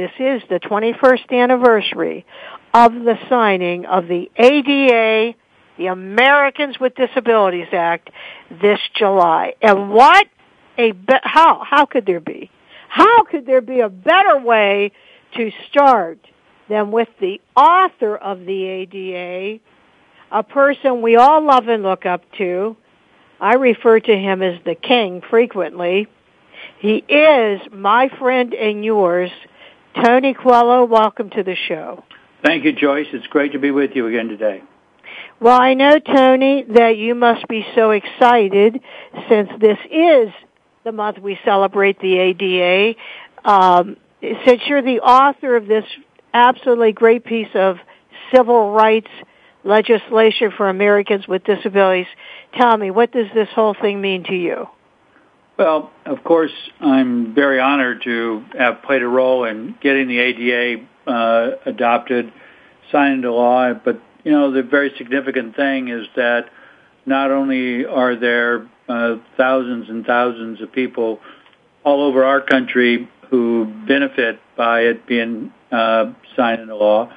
This is the 21st anniversary of the signing of the ADA, the Americans with Disabilities Act, this July. And what a be- how how could there be how could there be a better way to start than with the author of the ADA, a person we all love and look up to? I refer to him as the king frequently. He is my friend and yours, Tony Coelho. Welcome to the show. Thank you, Joyce. It's great to be with you again today. Well, I know, Tony, that you must be so excited since this is the month we celebrate the ADA. Um, since you're the author of this absolutely great piece of civil rights legislation for Americans with disabilities, tell me, what does this whole thing mean to you? Well, of course, I'm very honored to have played a role in getting the ADA uh, adopted, signed into law. But you know, the very significant thing is that not only are there uh, thousands and thousands of people all over our country who benefit by it being uh, signed into law.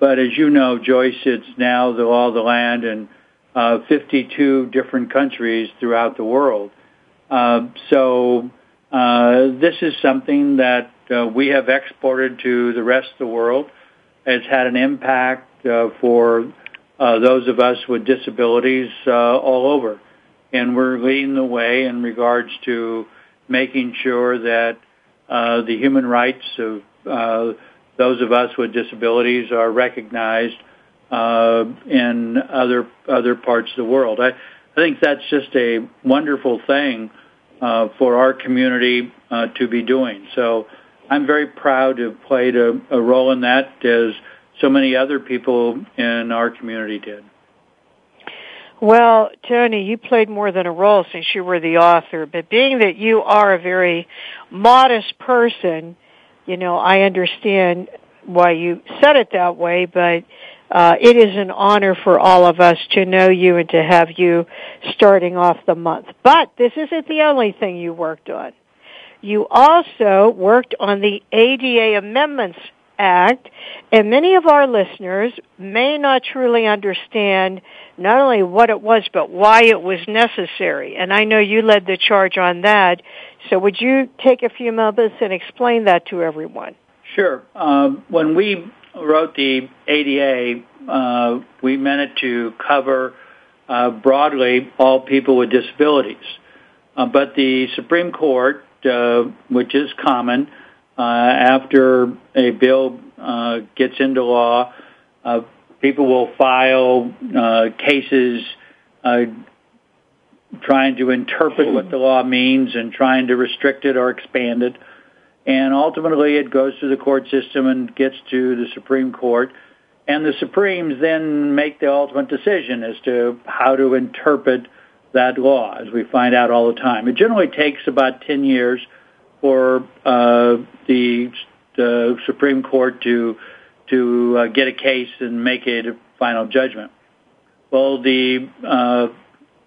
But as you know, Joyce, it's now the law of the land in uh, 52 different countries throughout the world. Uh, so uh, this is something that uh, we have exported to the rest of the world. It's had an impact for uh, those of us with disabilities uh, all over and we're leading the way in regards to making sure that uh, the human rights of uh, those of us with disabilities are recognized uh, in other other parts of the world. I, I think that's just a wonderful thing uh, for our community uh, to be doing. So I'm very proud to have played a, a role in that, as so many other people in our community did. Well, Tony, you played more than a role since you were the author, but being that you are a very modest person, you know, I understand why you said it that way, but uh, it is an honor for all of us to know you and to have you starting off the month. But this isn't the only thing you worked on. You also worked on the ADA amendments Act, and many of our listeners may not truly understand not only what it was, but why it was necessary. And I know you led the charge on that. So would you take a few moments and explain that to everyone? Sure. Um, when we wrote the ADA, uh, we meant it to cover uh, broadly all people with disabilities. Uh, but the Supreme Court, uh, which is common, uh, after a bill uh, gets into law, uh, people will file uh, cases uh, trying to interpret what the law means and trying to restrict it or expand it. And ultimately, it goes through the court system and gets to the Supreme Court. And the Supremes then make the ultimate decision as to how to interpret that law, as we find out all the time. It generally takes about 10 years for uh, the, the Supreme Court to to uh, get a case and make a final judgment. Well, the uh,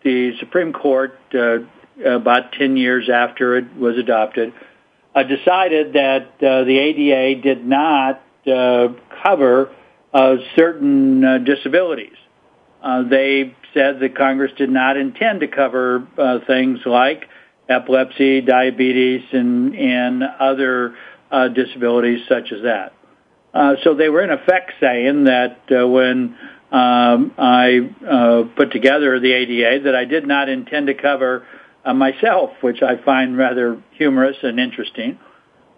the Supreme Court, uh, about ten years after it was adopted, uh, decided that uh, the ADA did not uh, cover uh, certain uh, disabilities. Uh, they said that Congress did not intend to cover things like epilepsy, diabetes, and and other disabilities such as that. So they were in effect saying that when um, I put together the ADA that I did not intend to cover uh, myself, which I find rather humorous and interesting.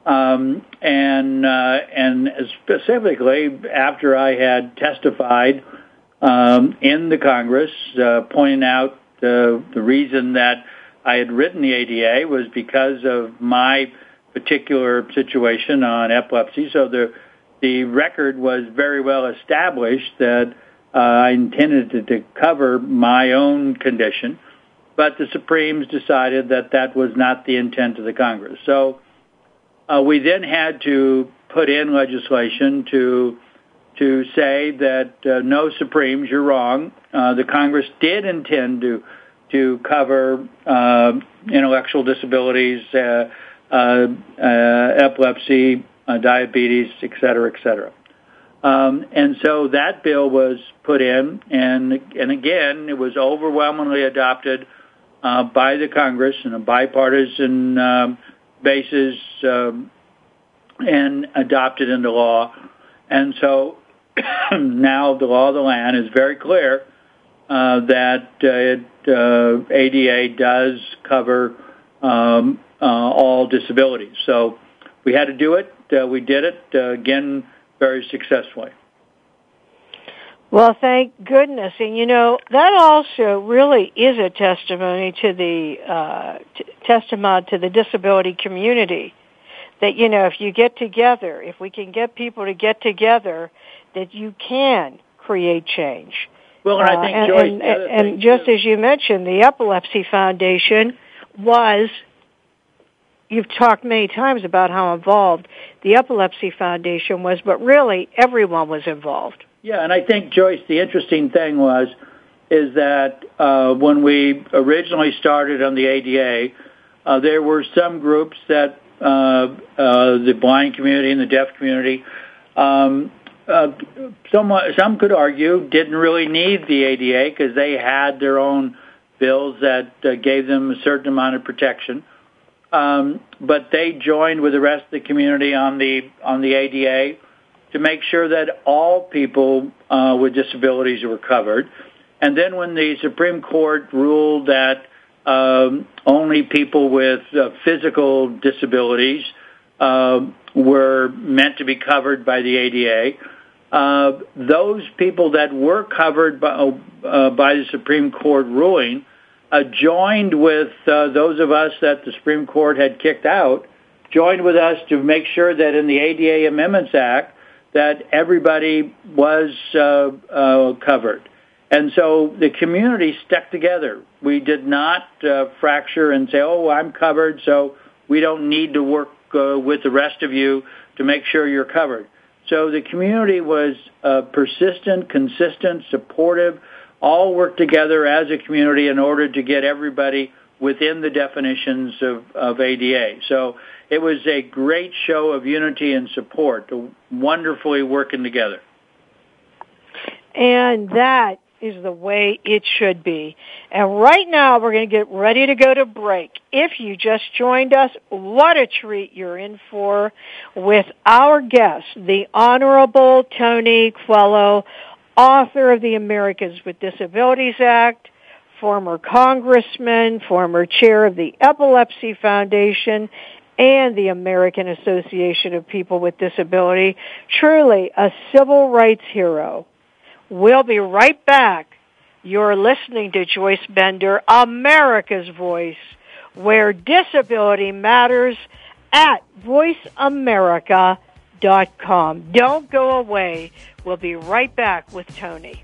Um, and uh, and specifically after I had testified um, in the Congress, uh, pointing out the the reason that I had written the ADA was because of my particular situation on epilepsy. So the the record was very well established that uh, I intended to, to cover my own condition, but the Supremes decided that that was not the intent of the Congress. So uh, we then had to put in legislation to to say that uh, no Supremes, you're wrong. Uh, the Congress did intend to to cover uh, intellectual disabilities, uh, uh, uh, epilepsy, diabetes, et cetera, et cetera. Um, and so that bill was put in, and and again, it was overwhelmingly adopted uh, by the Congress on a bipartisan um, basis um, and adopted into law. And so now the law of the land is very clear uh, that uh, it, uh, ADA does cover um, uh, all disabilities. So we had to do it. Uh, we did it again very successfully. Well, thank goodness. And you know, that also really is a testimony to the, uh, t- testimony to the disability community. That, you know, if you get together, if we can get people to get together, that you can create change. Well, and I think, uh, and, Joyce, and, and, and just too. as you mentioned, the Epilepsy Foundation was you've talked many times about how involved the Epilepsy Foundation was, but really everyone was involved. Yeah, and I think Joyce, the interesting thing was is that uh, when we originally started on the ADA, uh, there were some groups that uh, uh, the blind community and the deaf community, um, uh, some some could argue didn't really need the ADA because they had their own bills that uh, gave them a certain amount of protection. Um, but they joined with the rest of the community on the on the ADA to make sure that all people uh, with disabilities were covered. And then when the Supreme Court ruled that um, only people with uh, physical disabilities uh, were meant to be covered by the ADA, uh, those people that were covered by, uh, by the Supreme Court ruling uh, joined with those of us that the Supreme Court had kicked out, joined with us to make sure that in the ADA Amendments Act that everybody was uh, uh, covered. And so the community stuck together. We did not uh, fracture and say, "Oh, I'm covered, so we don't need to work uh, with the rest of you to make sure you're covered." So the community was uh, persistent, consistent, supportive all worked together as a community in order to get everybody within the definitions of, of ADA. So it was a great show of unity and support, wonderfully working together. And that is the way it should be. And right now we're going to get ready to go to break. If you just joined us, what a treat you're in for with our guest, the Honorable Tony Coelho, author of the Americans with Disabilities Act, former congressman, former chair of the Epilepsy Foundation, and the American Association of People with Disability. Truly a civil rights hero. We'll be right back. You're listening to Joyce Bender, America's Voice, where disability matters at voiceamerica.com. Don't go away. We'll be right back with Tony.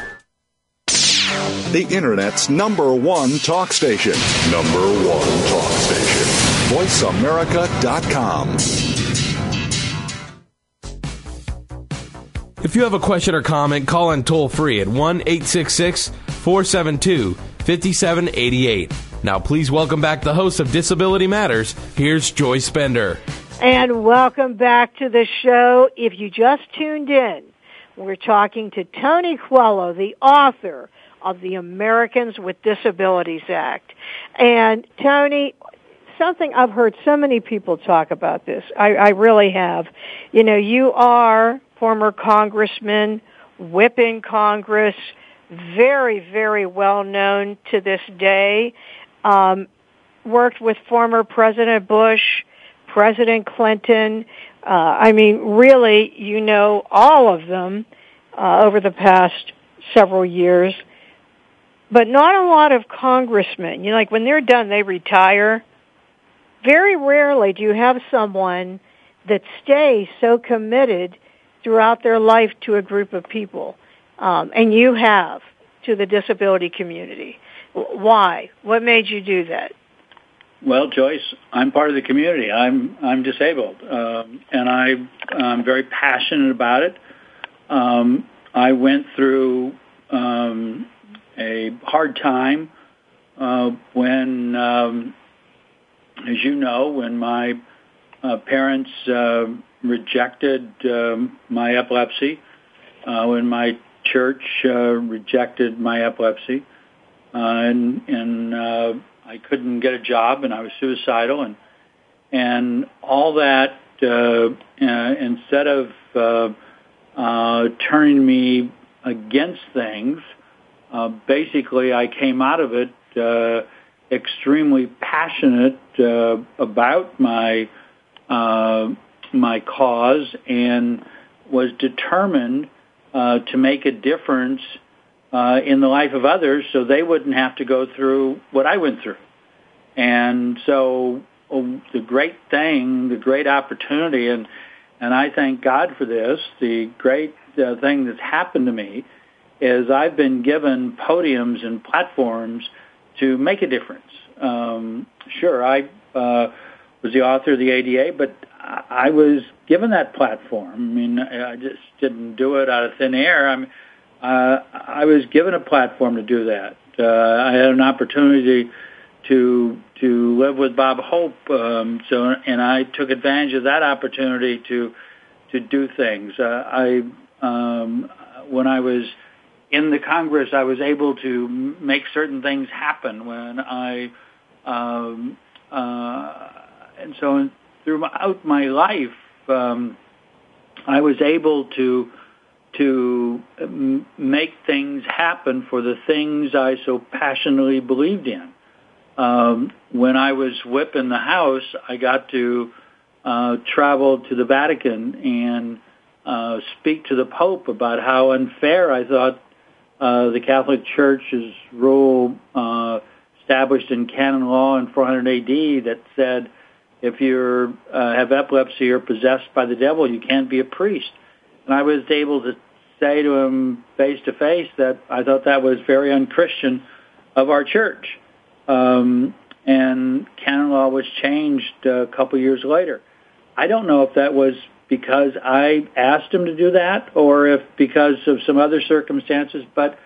the Internet's number one talk station. Number one talk station. VoiceAmerica.com. If you have a question or comment, call in toll free at 1 866 472 5788. Now, please welcome back the host of Disability Matters. Here's Joyce Bender. And welcome back to the show. If you just tuned in, we're talking to Tony Coelho, the author of the Americans with Disabilities Act. And Tony, something I've heard so many people talk about this. I, I really have. You know, you are former congressman, whip in Congress, very, very well known to this day. Um, worked with former President Bush, President Clinton. Uh, I mean, really, you know all of them uh, over the past several years but not a lot of congressmen. You know, like when they're done, they retire. Very rarely do you have someone that stays so committed throughout their life to a group of people, um, and you have to the disability community. Why? What made you do that? Well, Joyce, I'm part of the community. I'm I'm disabled, um, and I, I'm very passionate about it. Um, I went through um, a hard time uh, when, um, as you know, when my uh, parents uh, rejected um, my epilepsy, uh, when my church uh, rejected my epilepsy, uh, and, and uh, I couldn't get a job, and I was suicidal, and and all that. Uh, uh, instead of uh, uh, turning me against things, basically I came out of it uh, extremely passionate uh, about my uh, my cause and was determined uh, to make a difference uh, in the life of others so they wouldn't have to go through what I went through. And so oh, the great thing, the great opportunity, and and I thank God for this. The great uh, thing that's happened to me is I've been given podiums and platforms to make a difference. Um, sure, I uh, was the author of the ADA, but I was given that platform. I mean, I just didn't do it out of thin air. I'm, uh, I was given a platform to do that. Uh, I had an opportunity to to live with Bob Hope, um, so and I took advantage of that opportunity to to do things. Uh, I um, when I was in the Congress, I was able to make certain things happen when I, um, uh, and so throughout my life, um, I was able to to make things happen for the things I so passionately believed in. Um, when I was whipping the House, I got to uh, travel to the Vatican and uh, speak to the Pope about how unfair I thought the Catholic Church's rule uh, established in canon law in 400 AD that said if you uh, have epilepsy or possessed by the devil, you can't be a priest. And I was able to say to him face to face that I thought that was very unchristian of our church. Um, and canon law was changed a couple years later. I don't know if that was because I asked him to do that or if because of some other circumstances, but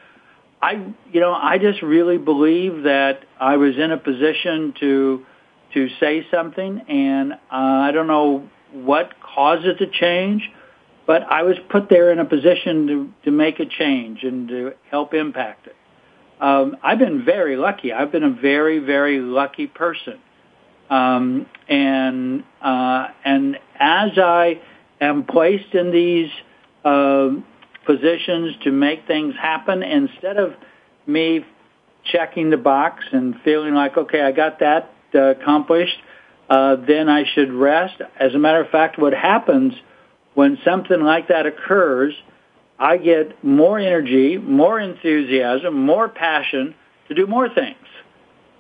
I, you know, I just really believe that I was in a position to to say something, and uh, I don't know what caused it to change, but I was put there in a position to to make a change and to help impact it. Um, I've been very lucky. I've been a very very lucky person, um, and uh, and as I am placed in these uh, positions to make things happen instead of me checking the box and feeling like, okay, I got that uh, accomplished, uh, then I should rest. As a matter of fact, what happens when something like that occurs, I get more energy, more enthusiasm, more passion to do more things.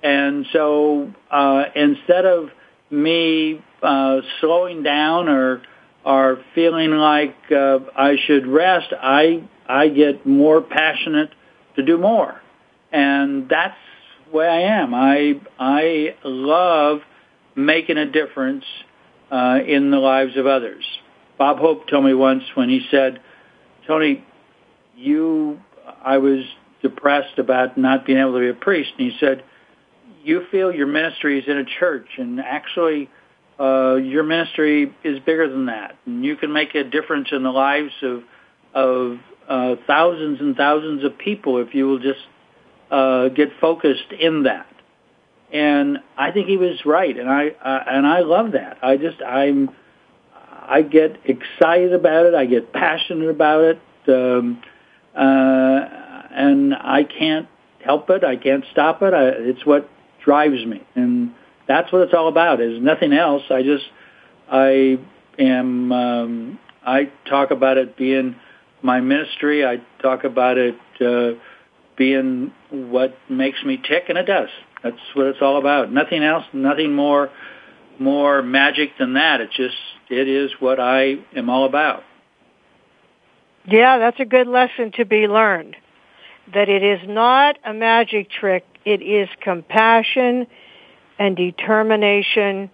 And so uh, instead of me uh, slowing down or are feeling like uh, I should rest, I I get more passionate to do more, and that's where I am. I I love making a difference uh, in the lives of others. Bob Hope told me once when he said, "Tony, you, I was depressed about not being able to be a priest," and he said, "You feel your ministry is in a church, and actually." Uh, your ministry is bigger than that. And you can make a difference in the lives of of uh, thousands and thousands of people if you will just uh, get focused in that. And I think he was right, and I uh, and I love that. I just I'm I get excited about it. I get passionate about it, um, uh, and I can't help it. I can't stop it. I, it's what drives me, and that's what it's all about. Is nothing else. I just I am um, I talk about it being my ministry. I talk about it uh, being what makes me tick, and it does. That's what it's all about. Nothing else. Nothing more more magic than that. It just it is what I am all about. Yeah, that's a good lesson to be learned. That it is not a magic trick. It is compassion and determination.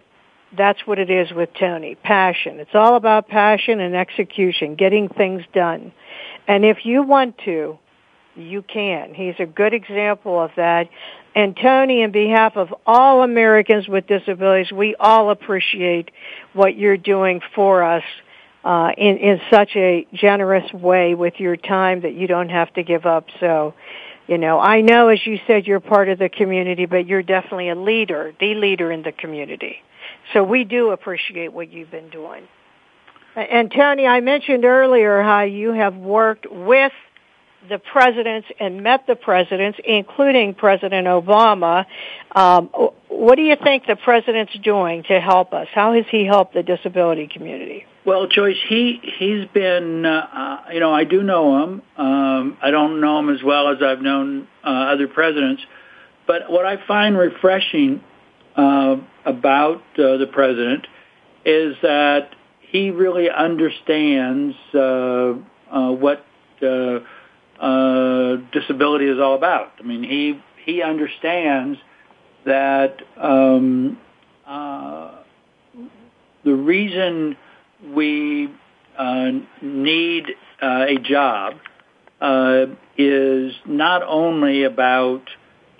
That's what it is with Tony. Passion. It's all about passion and execution, getting things done. And if you want to, you can. He's a good example of that. And Tony, in behalf of all Americans with disabilities, we all appreciate what you're doing for us uh, in in such a generous way with your time that you don't have to give up. So you know, I know as you said you're part of the community, but you're definitely a leader, the leader in the community. So we do appreciate what you've been doing. And Tony, I mentioned earlier how you have worked with the presidents and met the presidents, including President Obama. Um, what do you think the president's doing to help us? How has he helped the disability community? Well, Joyce, he he's been, uh, you know, I do know him. Um, I don't know him as well as I've known uh, other presidents, but what I find refreshing uh, about uh, the president is that he really understands uh, uh, what uh, uh, disability is all about. I mean, he he understands that um, uh, the reason we uh, need uh, a job uh, is not only about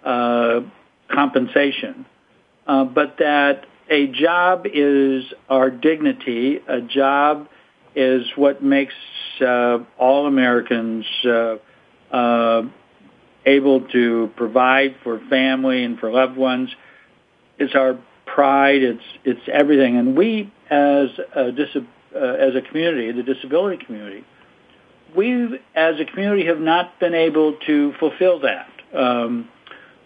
uh, compensation, uh, but that a job is our dignity. A job is what makes uh, all Americans able to provide for family and for loved ones. It's our pride. It's it's everything. And we, as a dis- uh, as a community, the disability community, we as a community have not been able to fulfill that. Um,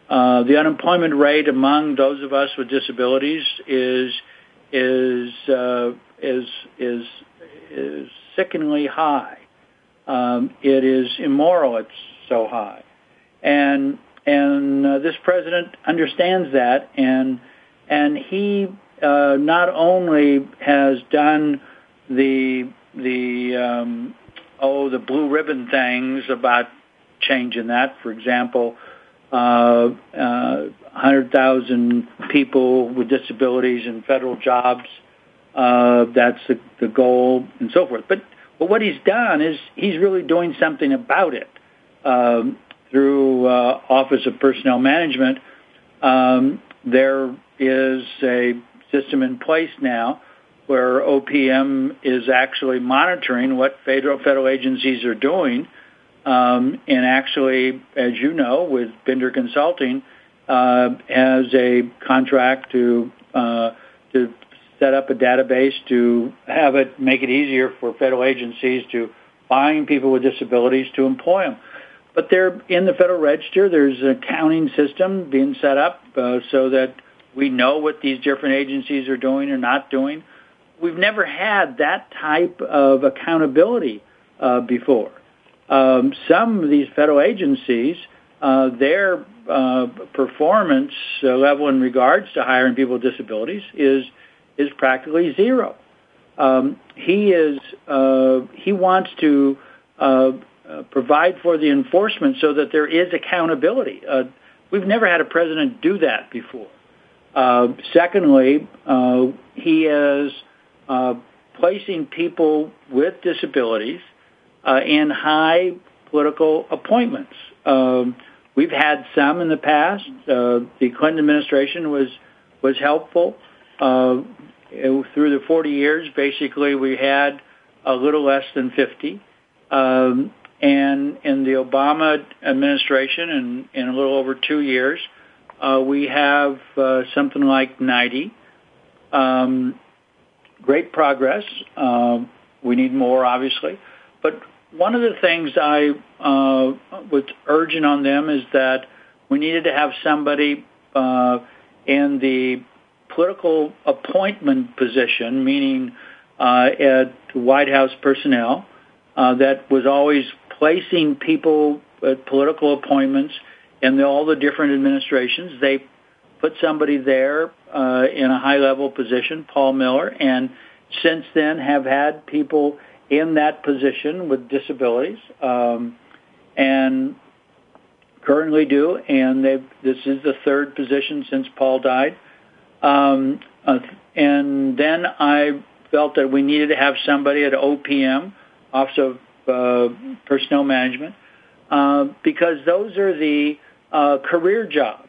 uh, the unemployment rate among those of us with disabilities is is uh, is is is sickeningly high. Um, it is immoral. It's so high, and and uh, this president understands that, and and he uh, not only has done the the um, oh the blue ribbon things about changing that. For example, uh, uh, 100,000 people with disabilities in federal jobs. Uh, that's the, the goal, and so forth. But but what he's done is he's really doing something about it um, through uh, Office of Personnel Management. Um, there is a system in place now where OPM is actually monitoring what federal federal agencies are doing, um, and actually, as you know, with Bender Consulting, uh, has a contract to uh, to set up a database to have it make it easier for federal agencies to find people with disabilities to employ them. But they're in the Federal Register. There's an accounting system being set up uh, so that we know what these different agencies are doing or not doing. We've never had that type of accountability uh, before. Um, some of these federal agencies, uh, their uh, performance level in regards to hiring people with disabilities is is practically zero. Um, he is uh, he wants to uh, provide for the enforcement so that there is accountability. Uh, we've never had a president do that before. Uh, secondly, uh, he is uh, placing people with disabilities uh, in high political appointments. Um, we've had some in the past. Uh, the Clinton administration was was helpful. Uh, through the 40 years, basically, we had a little less than 50. Um, and in the Obama administration, in, a little over two years, we have uh, something like 90. Um, great progress. Uh, we need more, obviously. But one of the things I uh, was urging on them is that we needed to have somebody uh, in the political appointment position, meaning uh, at White House personnel, uh, that was always placing people at political appointments the, all the different administrations. They put somebody there uh, in a high level position, Paul Miller, and since then have had people in that position with disabilities, um, and currently do. And this is the third position since Paul died. Um, uh, and then I felt that we needed to have somebody at OPM, Office of uh, Personnel Management, uh, because those are the uh, career jobs.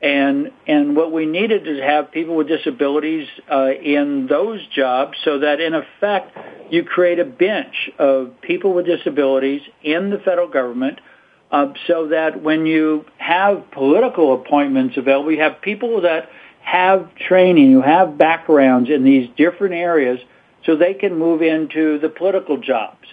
And and what we needed is have people with disabilities uh, in those jobs, so that in effect you create a bench of people with disabilities in the federal government, uh, so that when you have political appointments available, you have people that have training, who have backgrounds in these different areas, so they can move into the political jobs.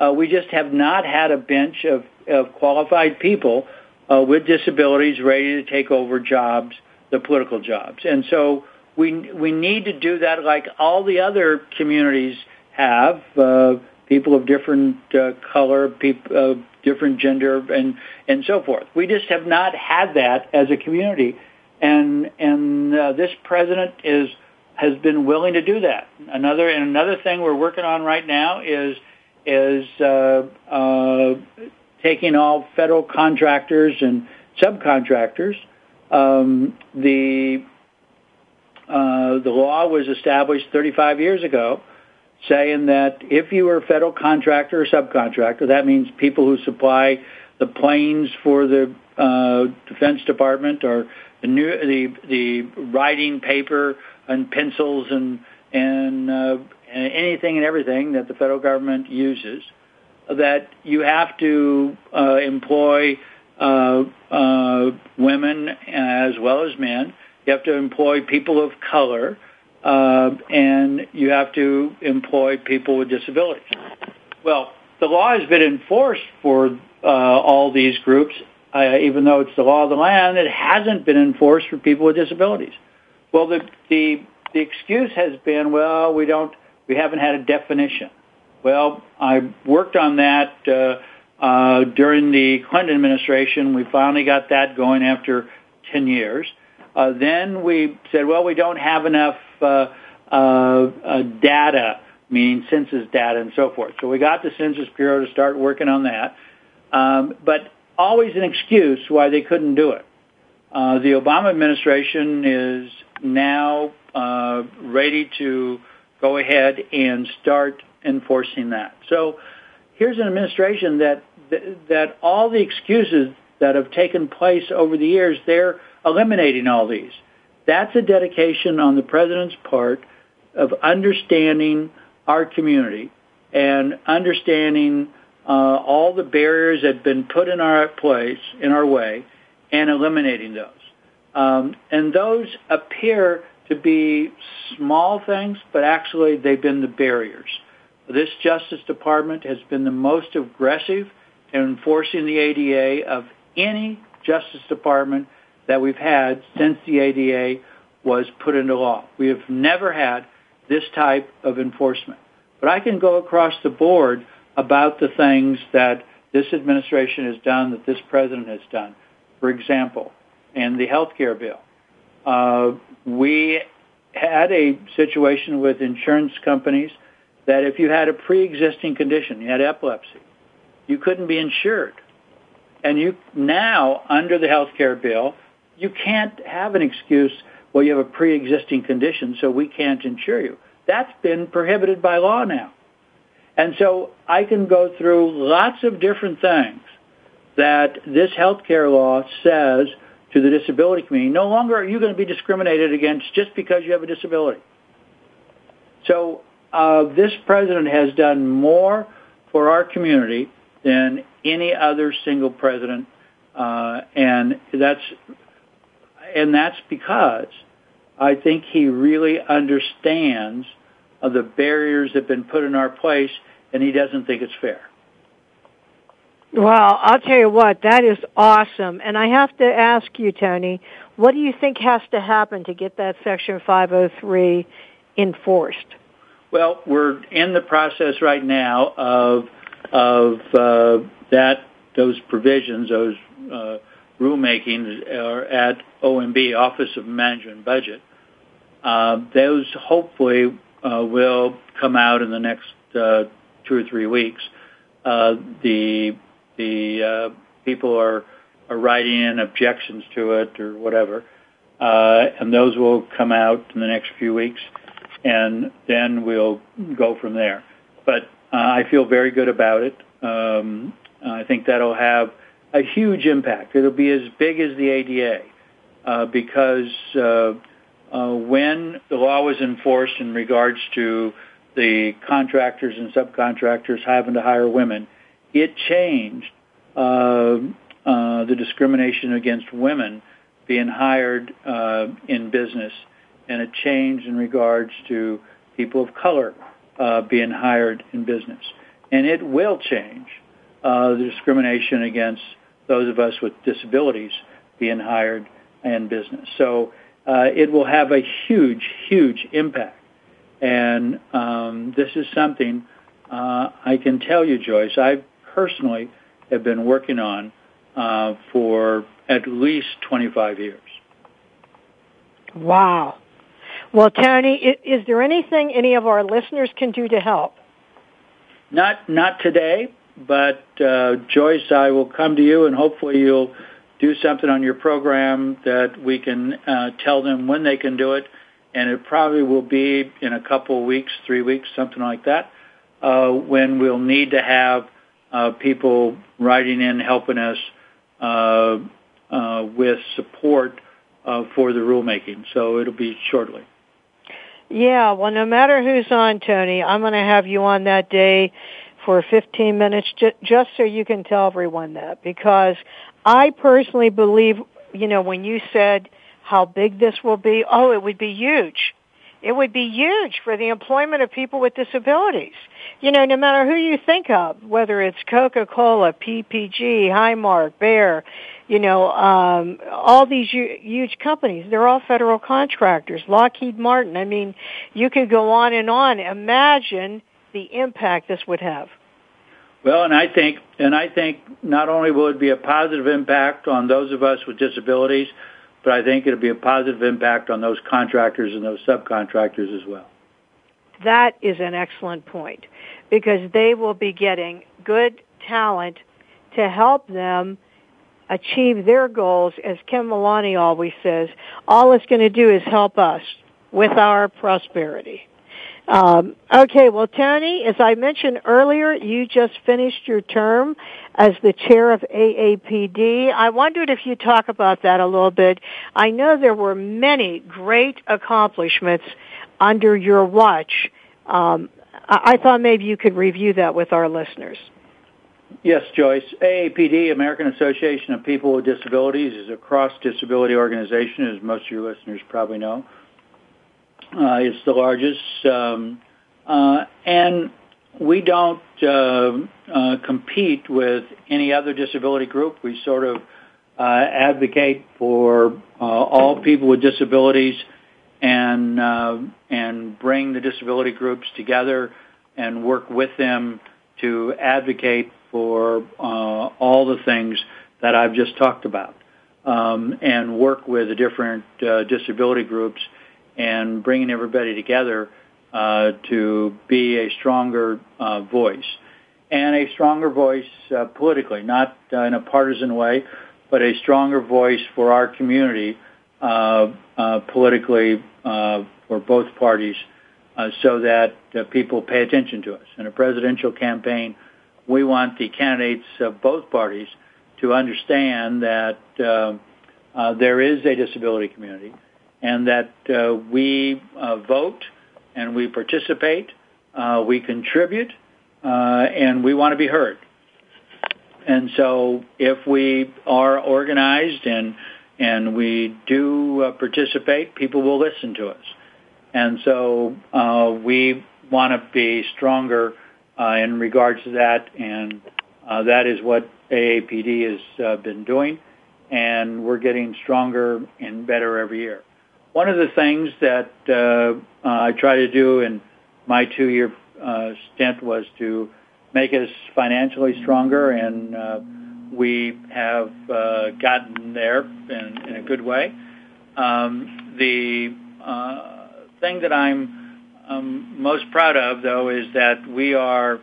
Uh, we just have not had a bench of, of qualified people with disabilities ready to take over jobs, the political jobs. And so we we need to do that like all the other communities have. Uh, people of different uh, color, people, uh, different gender, and and so forth. We just have not had that as a community, and and uh, this president is has been willing to do that. Another and another thing we're working on right now is is uh, uh, taking all federal contractors and subcontractors. Um, the uh, the law was established 35 years ago, saying that if you were a federal contractor or subcontractor, that means people who supply the planes for the uh, Defense Department or the new the the writing paper and pencils and and uh, anything and everything that the federal government uses that you have to uh, employ uh, uh, women as well as men. You have to employ people of color, uh, and you have to employ people with disabilities. Well, the law has been enforced for uh, all these groups, even though it's the law of the land. It hasn't been enforced for people with disabilities. Well, the the the excuse has been, well, we don't, we haven't had a definition. Well, I worked on that uh, Uh, during the Clinton administration, we finally got that going after 10 years. Uh, then we said, well, we don't have enough uh, uh, uh, data, meaning census data and so forth. So we got the Census Bureau to start working on that. Um, but always an excuse why they couldn't do it. Uh, the Obama administration is now uh, ready to go ahead and start enforcing that. So here's an administration that that all the excuses that have taken place over the years, they're eliminating all these. That's a dedication on the president's part of understanding our community and understanding uh, all the barriers that have been put in our place, in our way, and eliminating those. Um, and those appear to be small things, but actually they've been the barriers. This Justice Department has been the most aggressive in enforcing the ADA of any Justice Department that we've had since the ADA was put into law. We have never had this type of enforcement. But I can go across the board about the things that this administration has done, that this president has done. For example, in the health care bill, uh, we had a situation with insurance companies that if you had a pre-existing condition, you had epilepsy, you couldn't be insured. And you now, under the health care bill, you can't have an excuse, well, you have a pre-existing condition, so we can't insure you. That's been prohibited by law now. And so I can go through lots of different things that this health care law says to the disability community. No longer are you going to be discriminated against just because you have a disability. So uh, this president has done more for our community than any other single president, uh, and that's and that's because I think he really understands the barriers that have been put in our place, and he doesn't think it's fair. Well, I'll tell you what, that is awesome. And I have to ask you, Tony, what do you think has to happen to get that Section 503 enforced? Well, we're in the process right now of of uh, that those provisions, those uh, rulemakings are at OMB, Office of Management and Budget. Uh, those hopefully uh, will come out in the next uh, two or three weeks. Uh, the the uh, people are are writing in objections to it or whatever, uh, and those will come out in the next few weeks, and then we'll go from there. But uh, I feel very good about it. Um, I think that'll have a huge impact. It'll be as big as the ADA uh, because uh, uh, when the law was enforced in regards to the contractors and subcontractors having to hire women, it changed uh, uh, the discrimination against women being hired uh, in business, and a change in regards to people of color uh, being hired in business. And it will change uh, the discrimination against those of us with disabilities being hired in business. So uh, it will have a huge, huge impact. And um, this is something uh, I can tell you, Joyce, I personally have been working on uh, for at least 25 years. Wow. Well, Tony, is there anything any of our listeners can do to help? Not not today, but uh, Joyce, I will come to you, and hopefully you'll do something on your program that we can uh, tell them when they can do it, and it probably will be in a couple of weeks, three weeks, something like that, uh, when we'll need to have uh, people writing in helping us uh, uh, with support uh, for the rulemaking. So it'll be shortly. Yeah, well, no matter who's on, Tony, I'm going to have you on that day for 15 minutes just so you can tell everyone that because I personally believe, you know, when you said how big this will be, oh, it would be huge. It would be huge for the employment of people with disabilities. You know, no matter who you think of, whether it's Coca-Cola, PPG, Highmark, Bayer, you know, um, all these huge companies, they're all federal contractors. Lockheed Martin. I mean, you could go on and on. Imagine the impact this would have. Well, and I think, and I think not only will it be a positive impact on those of us with disabilities, but I think it'll be a positive impact on those contractors and those subcontractors as well. That is an excellent point because they will be getting good talent to help them achieve their goals. As Kim Milani always says, all it's going to do is help us with our prosperity. Um, okay, well, Tony, as I mentioned earlier, you just finished your term as the chair of AAPD. I wondered if you talk about that a little bit. I know there were many great accomplishments under your watch. Um, I-, I thought maybe you could review that with our listeners. Yes, Joyce. AAPD, American Association of People with Disabilities, is a cross-disability organization, as most of your listeners probably know. Uh, it's the largest, um, uh, and we don't uh, uh, compete with any other disability group. We sort of uh, advocate for uh, all people with disabilities and uh, and bring the disability groups together and work with them to advocate for uh, all the things that I've just talked about, um, and work with the different uh, disability groups and bringing everybody together uh, to be a stronger uh, voice and a stronger voice uh, politically, not uh, in a partisan way, but a stronger voice for our community uh, uh, politically uh, for both parties, uh, so that people pay attention to us. In a presidential campaign, we want the candidates of both parties to understand that there is a disability community and that uh, we uh, vote and we participate, uh, we contribute, uh, and we want to be heard. And so, if we are organized and and we do uh, participate, people will listen to us. And so, uh, we want to be stronger in regards to that, and that is what AAPD has been doing, and we're getting stronger and better every year. One of the things that uh, uh, I try to do in my two-year uh, stint was to make us financially stronger, and uh, we have uh, gotten there in, in a good way. Um, the uh, thing that I'm um, most proud of, though, is that we are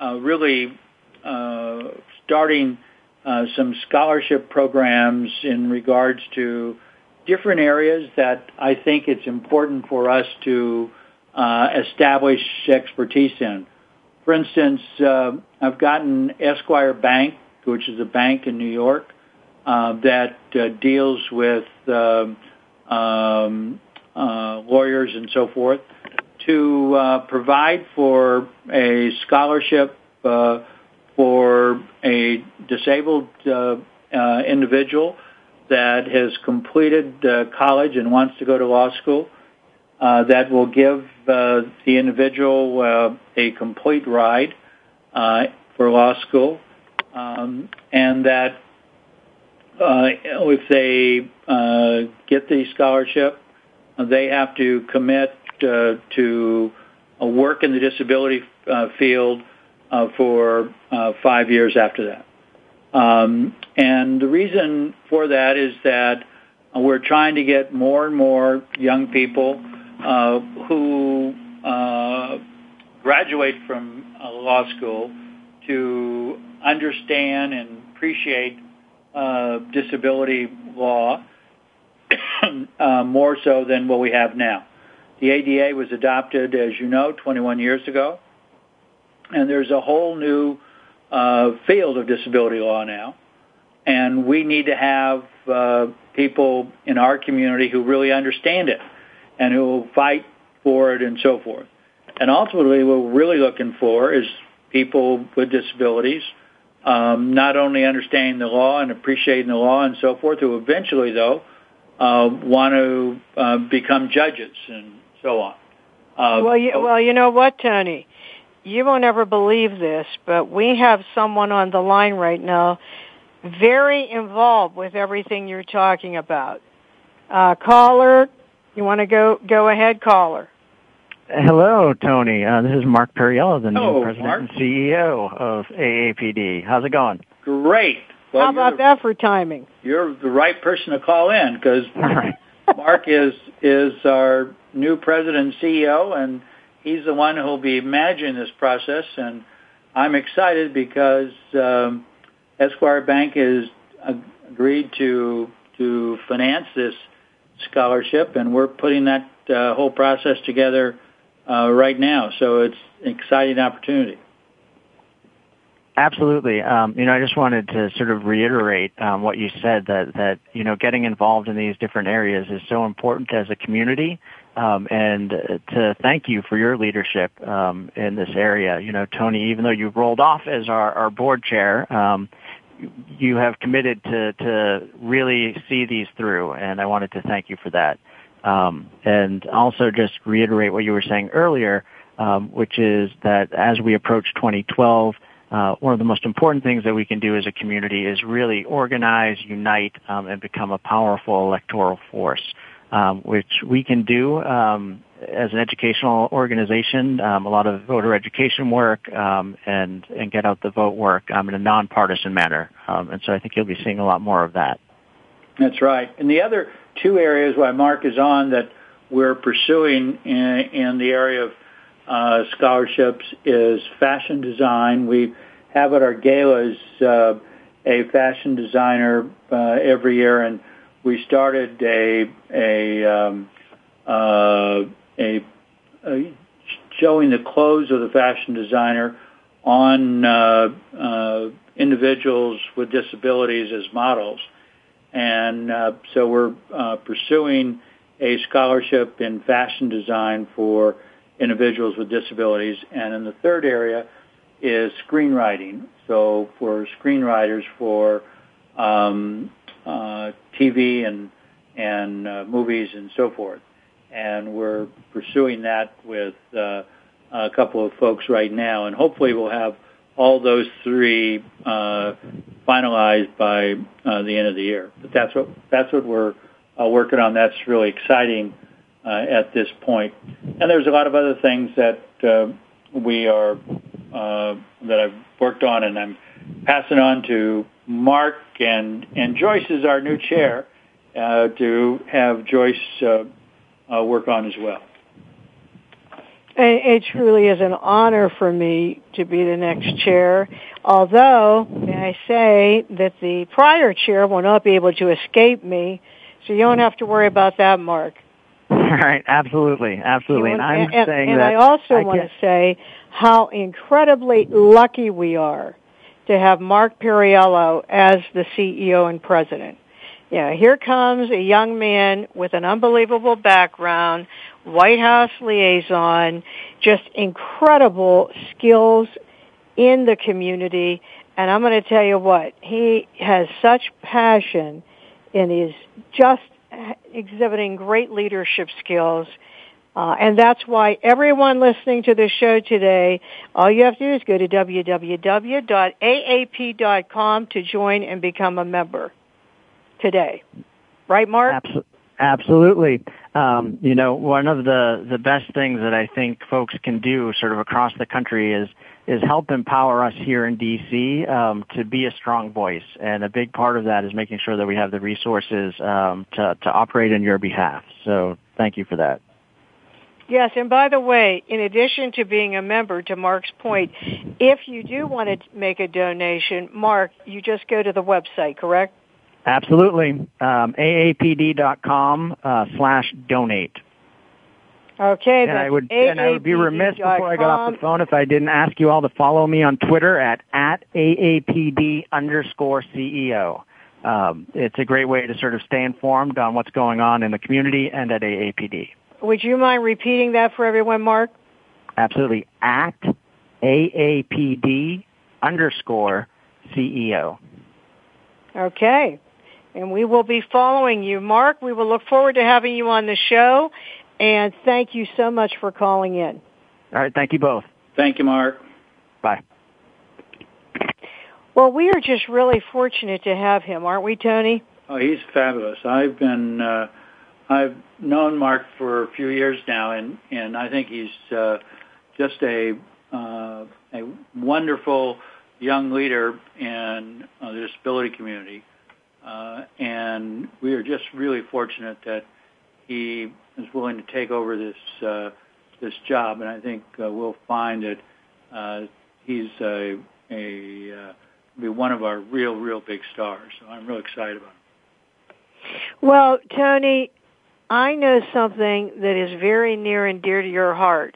uh, really uh, starting uh, some scholarship programs in regards to different areas that I think it's important for us to uh, establish expertise in. For instance, uh, I've gotten Esquire Bank, which is a bank in New York uh, that uh, deals with um, um, uh, lawyers and so forth, to uh, provide for a scholarship uh for a disabled uh uh individual that has completed uh, college and wants to go to law school uh, that will give uh, the individual a complete ride for law school, um, and that if they get the scholarship, they have to commit to work in the disability field for five years after that. Um, and the reason for that is that we're trying to get more and more young people uh, who uh, graduate from law school to understand and appreciate uh, disability law uh, more so than what we have now. The ADA was adopted, as you know, 21 years ago, and there's a whole new uh, field of disability law now, and we need to have uh, people in our community who really understand it and who will fight for it and so forth. And ultimately, what we're really looking for is people with disabilities um, not only understanding the law and appreciating the law and so forth, who eventually, though, uh, want to uh, become judges and so on. Uh, well, you, well, you know what, Tony? You won't ever believe this, but we have someone on the line right now very involved with everything you're talking about. Uh, caller, you want to go go ahead, caller? Hello, Tony. Uh, this is Mark Perriello, the Hello, new president Mark. and CEO of AAPD. How's it going? Great. Well, How about you're, that for timing? You're the right person to call in because All right. Mark is is our new president and CEO, and he's the one who'll be managing this process. And I'm excited because um, Esquire Bank has agreed to to finance this scholarship, and we're putting that uh, whole process together uh, right now. So it's an exciting opportunity. Absolutely. Um, you know, I just wanted to sort of reiterate um, what you said that that you know getting involved in these different areas is so important as a community, um, and to thank you for your leadership um, in this area. You know, Tony, even though you rolled off as our, our board chair. Um, you have committed to, to really see these through, and I wanted to thank you for that. Um, and also just reiterate what you were saying earlier, um, which is that as we approach 2012, uh, one of the most important things that we can do as a community is really organize, unite, um, and become a powerful electoral force, um, which we can do um, as an educational organization, um, a lot of voter education work, um, and and get out the vote work um, in a nonpartisan manner. Um, and so I think you'll be seeing a lot more of that. That's right. And the other two areas why Mark is on that we're pursuing in, in the area of uh, scholarships is fashion design. We have at our galas uh, a fashion designer uh, every year, and we started a a um, uh, a, a showing the clothes of the fashion designer on uh, uh, individuals with disabilities as models. And uh, so we're uh, pursuing a scholarship in fashion design for individuals with disabilities. And in the third area is screenwriting. So for screenwriters for um, TV and and uh, movies and so forth. And we're pursuing that with uh, a couple of folks right now, and hopefully we'll have all those three uh, finalized by uh, the end of the year. But that's what that's what we're uh, working on. That's really exciting uh, at this point. And there's a lot of other things that uh, we are uh, that I've worked on, and I'm passing on to Mark and and Joyce is our new chair uh, to have Joyce uh, uh, work on as well. And it truly is an honor for me to be the next chair. Although, may I say that the prior chair will not be able to escape me, so you don't have to worry about that, Mark. All right, absolutely, absolutely. You And I'm and, saying and that I also I want to say how incredibly lucky we are to have Mark Perriello as the CEO and president. Yeah, here comes a young man with an unbelievable background, White House liaison, just incredible skills in the community. And I'm going to tell you what, he has such passion and is just exhibiting great leadership skills. Uh, and that's why everyone listening to this show today, all you have to do is go to www.aap.com to join and become a member today. Right, Mark? Abso- Absolutely. Um, you know, one of the, the best things that I think folks can do sort of across the country is is help empower us here in DC um, to be a strong voice. And a big part of that is making sure that we have the resources um, to, to operate on your behalf. So thank you for that. Yes, and by the way, in addition to being a member, to Mark's point, if you do want to make a donation, Mark, you just go to the website, correct? Absolutely. Um, aapd.com uh, slash donate. Okay, And I would and I would be remiss before I got off the phone if I didn't ask you all to follow me on Twitter at at aapd underscore CEO. Um, it's a great way to sort of stay informed on what's going on in the community and at AAPD. Would you mind repeating that for everyone, Mark? Absolutely at aapd underscore E CEO. Okay. And we will be following you. Mark, we will look forward to having you on the show. And thank you so much for calling in. All right, thank you both. Thank you, Mark. Bye. Well, we are just really fortunate to have him, aren't we, Tony? Oh, he's fabulous. I've been uh, I've known Mark for a few years now, and and I think he's uh, just a uh, a wonderful young leader in uh, the disability community, uh, and we are just really fortunate that he is willing to take over this uh, this job, and I think uh, we'll find that uh, he's a, a uh, be one of our real, real big stars. So I'm real excited about him. Well, Tony, I know something that is very near and dear to your heart,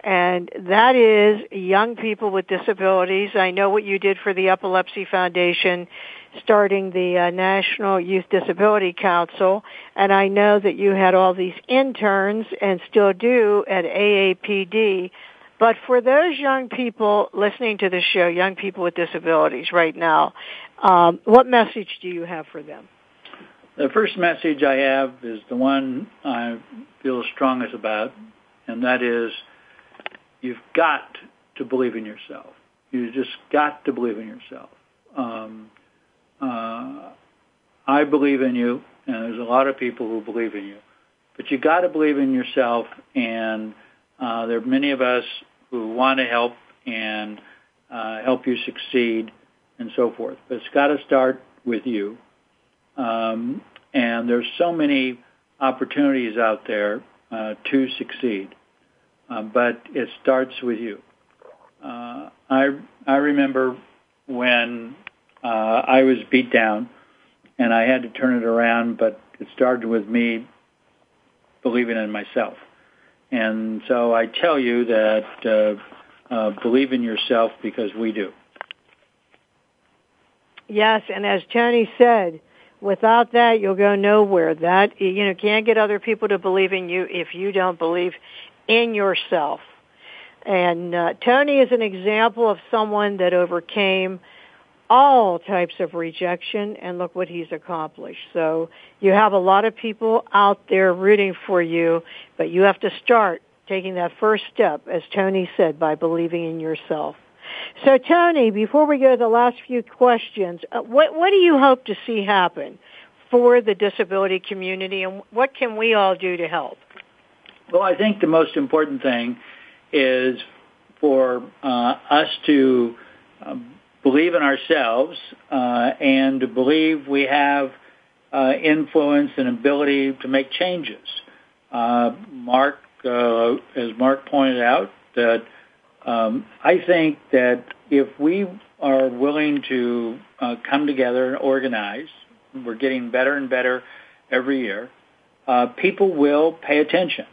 and that is young people with disabilities. I know what you did for the Epilepsy Foundation starting the uh, National Youth Disability Council, and I know that you had all these interns and still do at AAPD. But for those young people listening to the show, young people with disabilities right now, um, what message do you have for them? The first message I have is the one I feel strongest about, and that is you've got to believe in yourself. You just got to believe in yourself. Um, uh, I believe in you, and there's a lot of people who believe in you. But you got to believe in yourself, and uh, there are many of us who want to help and uh, help you succeed and so forth. But it's got to start with you. Um, and there's so many opportunities out there uh, to succeed, uh, but it starts with you. Uh, I I remember when uh, I was beat down, and I had to turn it around, but it started with me believing in myself. And so I tell you that uh, uh, believe in yourself because we do. Yes, and as Tony said, without that you'll go nowhere. That you know can't get other people to believe in you if you don't believe in yourself. And uh, Tony is an example of someone that overcame all types of rejection and look what he's accomplished. So you have a lot of people out there rooting for you, but you have to start taking that first step, as Tony said, by believing in yourself. So Tony, before we go to the last few questions, uh, what, what do you hope to see happen for the disability community and what can we all do to help? Well, I think the most important thing is for uh, us to um, believe in ourselves uh, and to believe we have uh, influence and ability to make changes. Uh, Mark, uh, as Mark pointed out, that um, I think that if we are willing to uh, come together and organize, we're getting better and better every year. Uh, people will pay attention.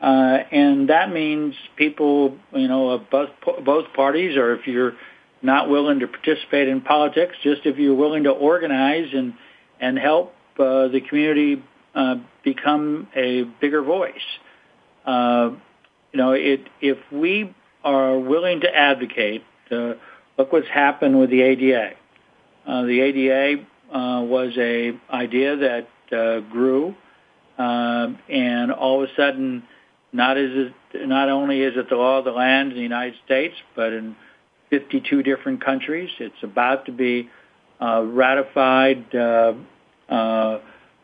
Uh, and that means people, you know, of both both parties, or if you're not willing to participate in politics, just if you're willing to organize and and help uh, the community uh, become a bigger voice. Uh, you know, it if we are willing to advocate, uh, look what's happened with the ADA. Uh, the ADA uh, was a idea that uh, grew, uh, and all of a sudden, not is it, not only is it the law of the land in the United States, but in 52 different countries. It's about to be uh, ratified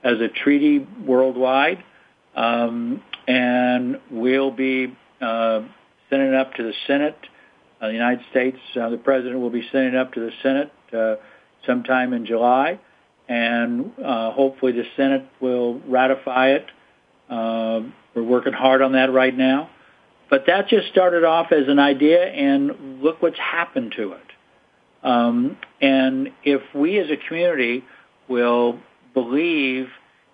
as a treaty worldwide, um, and will be uh, sending it up to the Senate. Uh, the United States, uh, the president will be sending it up to the Senate uh, sometime in July, and uh, hopefully the Senate will ratify it. Uh, we're working hard on that right now. But that just started off as an idea, and look what's happened to it. Um, and if we as a community will believe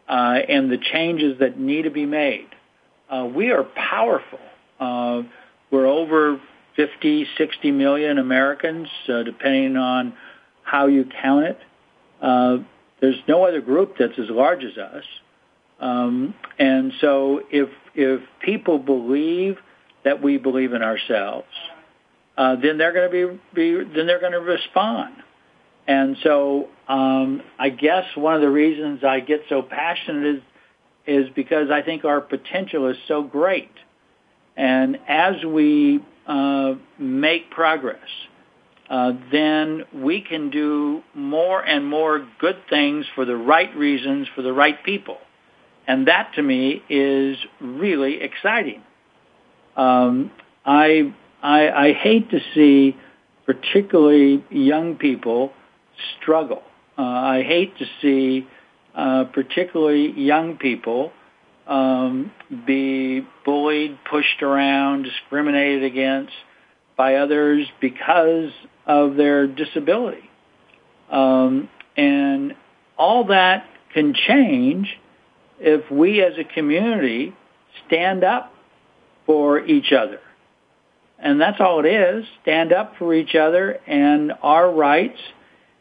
uh, in the changes that need to be made, uh, we are powerful. Uh, we're over 50, 60 million Americans, uh, depending on how you count it. Uh, there's no other group that's as large as us. Um, and so if if people believe that we believe in ourselves, uh, then they're going to be, be then they're going to respond. And so um, I guess one of the reasons I get so passionate is is because I think our potential is so great. And as we uh, make progress, uh, then we can do more and more good things for the right reasons for the right people. and that to me is really exciting. Um, I, I I hate to see particularly young people struggle. Uh, I hate to see uh, particularly young people um, be bullied, pushed around, discriminated against by others because of their disability. Um, and all that can change if we as a community stand up for each other. And that's all it is. Stand up for each other and our rights.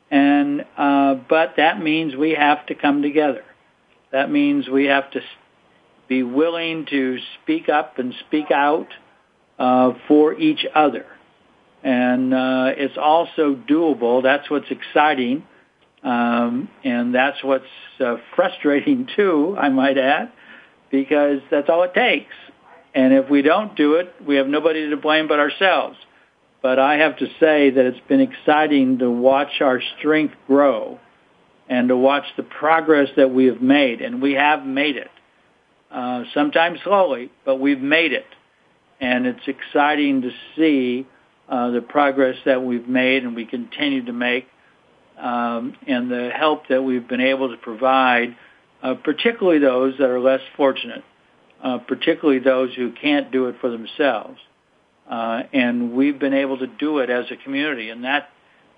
And, uh, but that means we have to come together. That means we have to be willing to speak up and speak out, uh, for each other. And, uh, it's also doable. That's what's exciting. Um, and that's what's uh, frustrating too, I might add, because that's all it takes. And if we don't do it, we have nobody to blame but ourselves. But I have to say that it's been exciting to watch our strength grow and to watch the progress that we have made. And we have made it. Uh, sometimes slowly, but we've made it. And it's exciting to see uh, the progress that we've made and we continue to make um, and the help that we've been able to provide, uh, particularly those that are less fortunate, uh, particularly those who can't do it for themselves. Uh, and we've been able to do it as a community, and that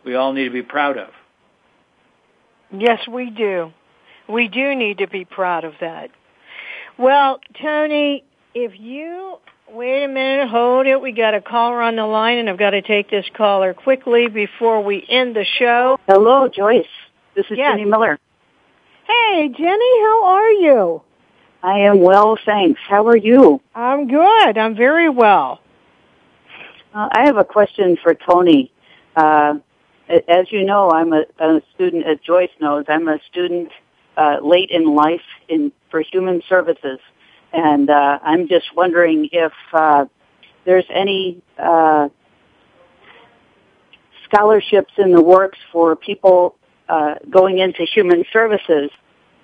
we all need to be proud of. Yes, we do. We do need to be proud of that. Well, Tony, if you Wait a minute, hold it. We got a caller on the line, and I've got to take this caller quickly before we end the show. Hello, Joyce. This is Yes. Jenny Miller. Hey, Jenny, how are you? I am well, thanks. How are you? I'm good. I'm very well. Uh, I have a question for Tony. Uh, as you know, I'm a, a student, as Joyce knows, I'm a student uh, late in life in human services, and uh, I'm just wondering if uh, there's any uh, scholarships in the works for people uh, going into human services,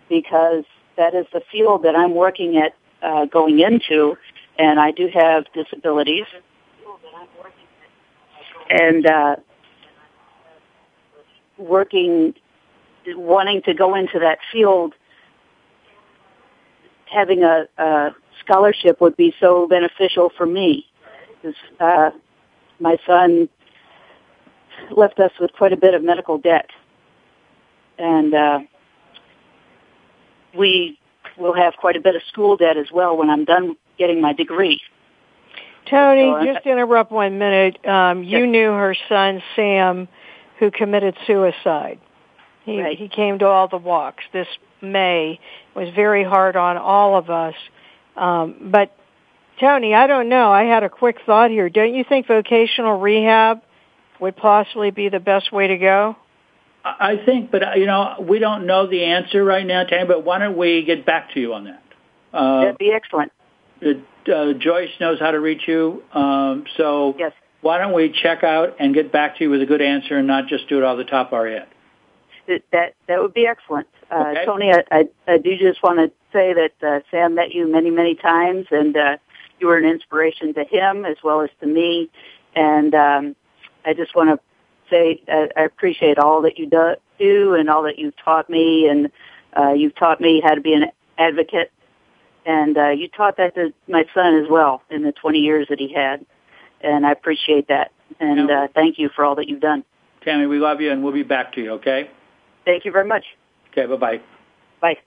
because that is the field that I'm working at uh, going into, and I do have disabilities. And uh, working, wanting to go into that field, having a, a scholarship would be so beneficial for me. 'Cause, Uh, my son left us with quite a bit of medical debt, and uh, we will have quite a bit of school debt as well when I'm done getting my degree. Tony, So, uh, just interrupt one minute. Um, you Yes. knew her son Sam, who committed suicide. He Right. he came to all the walks this May. It was very hard on all of us. Um, but Tony, I don't know. I had a quick thought here. Don't you think vocational rehab would possibly be the best way to go? I I think, but uh, you know, we don't know the answer right now, Tony. But why don't we get back to you on that? Uh, That'd be excellent. uh, Joyce knows how to reach you, um, so Yes. why don't we check out and get back to you with a good answer and not just do it off the top of our head? That that, that would be excellent. Uh, Okay. Tony, I, I, I do just want to say that uh, Sam met you many, many times, and uh, you were an inspiration to him as well as to me. And um, I just want to say uh, I appreciate all that you do, do and all that you've taught me, and uh, you've taught me how to be an advocate. And uh, you taught that to my son as well in the 20 years that he had. And I appreciate that. And uh, thank you for all that you've done. Tammy, we love you, and we'll be back to you. Okay? Thank you very much. Okay. Bye bye. Bye.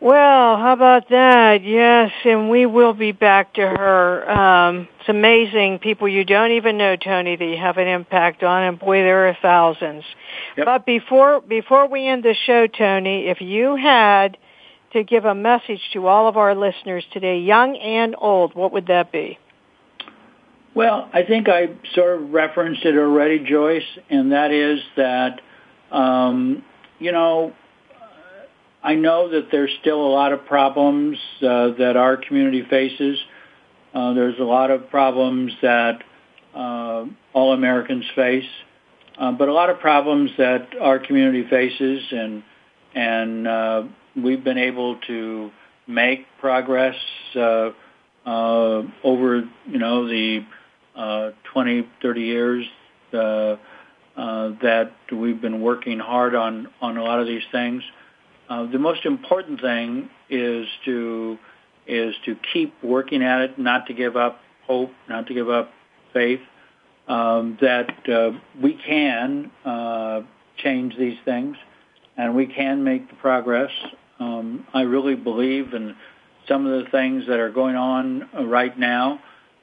Well, how about that? Yes, and we will be back to her. Um, it's amazing people you don't even know, Tony, that you have an impact on, and boy, there are thousands. Yep. But before before we end the show, Tony, if you had to give a message to all of our listeners today, young and old, what would that be? Well, I think I sort of referenced it already, Joyce, and that is that, um, you know, I know that there's still a lot of problems uh, that our community faces. Uh, there's a lot of problems that uh, all Americans face, uh, but a lot of problems that our community faces, and and uh, we've been able to make progress uh, over you know the uh, 20, 30 years that we've been working hard on on a lot of these things. Uh, the most important thing is to is to keep working at it, not to give up hope, not to give up faith. Um, that uh, we can uh, change these things, and we can make the progress. Um, I really believe in some of the things that are going on right now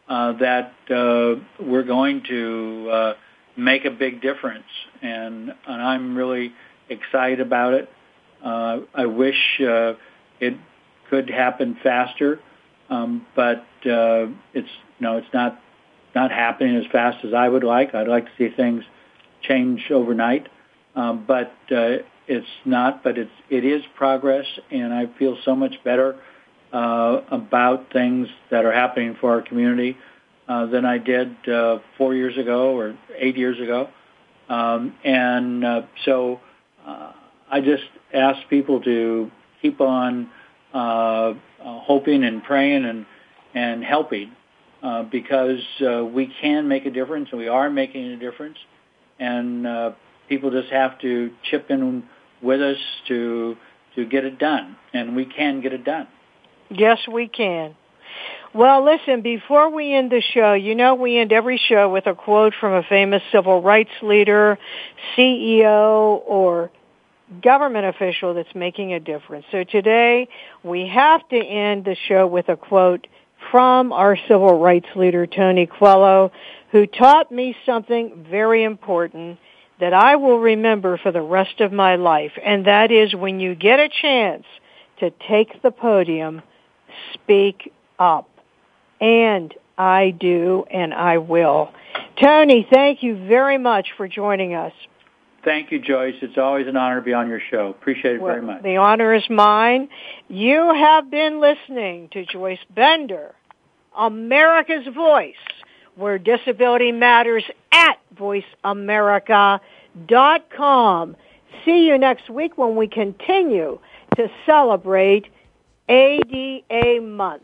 uh, that uh, we're going to uh, make a big difference, and, and I'm really excited about it. Uh, I wish uh, it could happen faster, um, but uh, it's no, it's not not happening as fast as I would like. I'd like to see things change overnight, um, but uh, it's not. But it's it is progress, and I feel so much better uh, about things that are happening for our community uh, than I did uh, four years ago or eight years ago. Um, and uh, so uh, I just ask people to keep on uh, uh, hoping and praying and and helping uh, because uh, we can make a difference and we are making a difference, and uh, people just have to chip in with us to to get it done, and we can get it done. Yes, we can. Well, listen, before we end the show, you know we end every show with a quote from a famous civil rights leader, CEO, or government official that's making a difference. So today we have to end the show with a quote from our civil rights leader, Tony Coelho, who taught me something very important that I will remember for the rest of my life. And that is when you get a chance to take the podium, speak up. And I do, and I will. Tony, thank you very much for joining us. Thank you, Joyce. It's always an honor to be on your show. Appreciate it well, very much. The honor is mine. You have been listening to Joyce Bender, America's Voice, where disability matters at voiceamerica.com. See you next week when we continue to celebrate ADA month.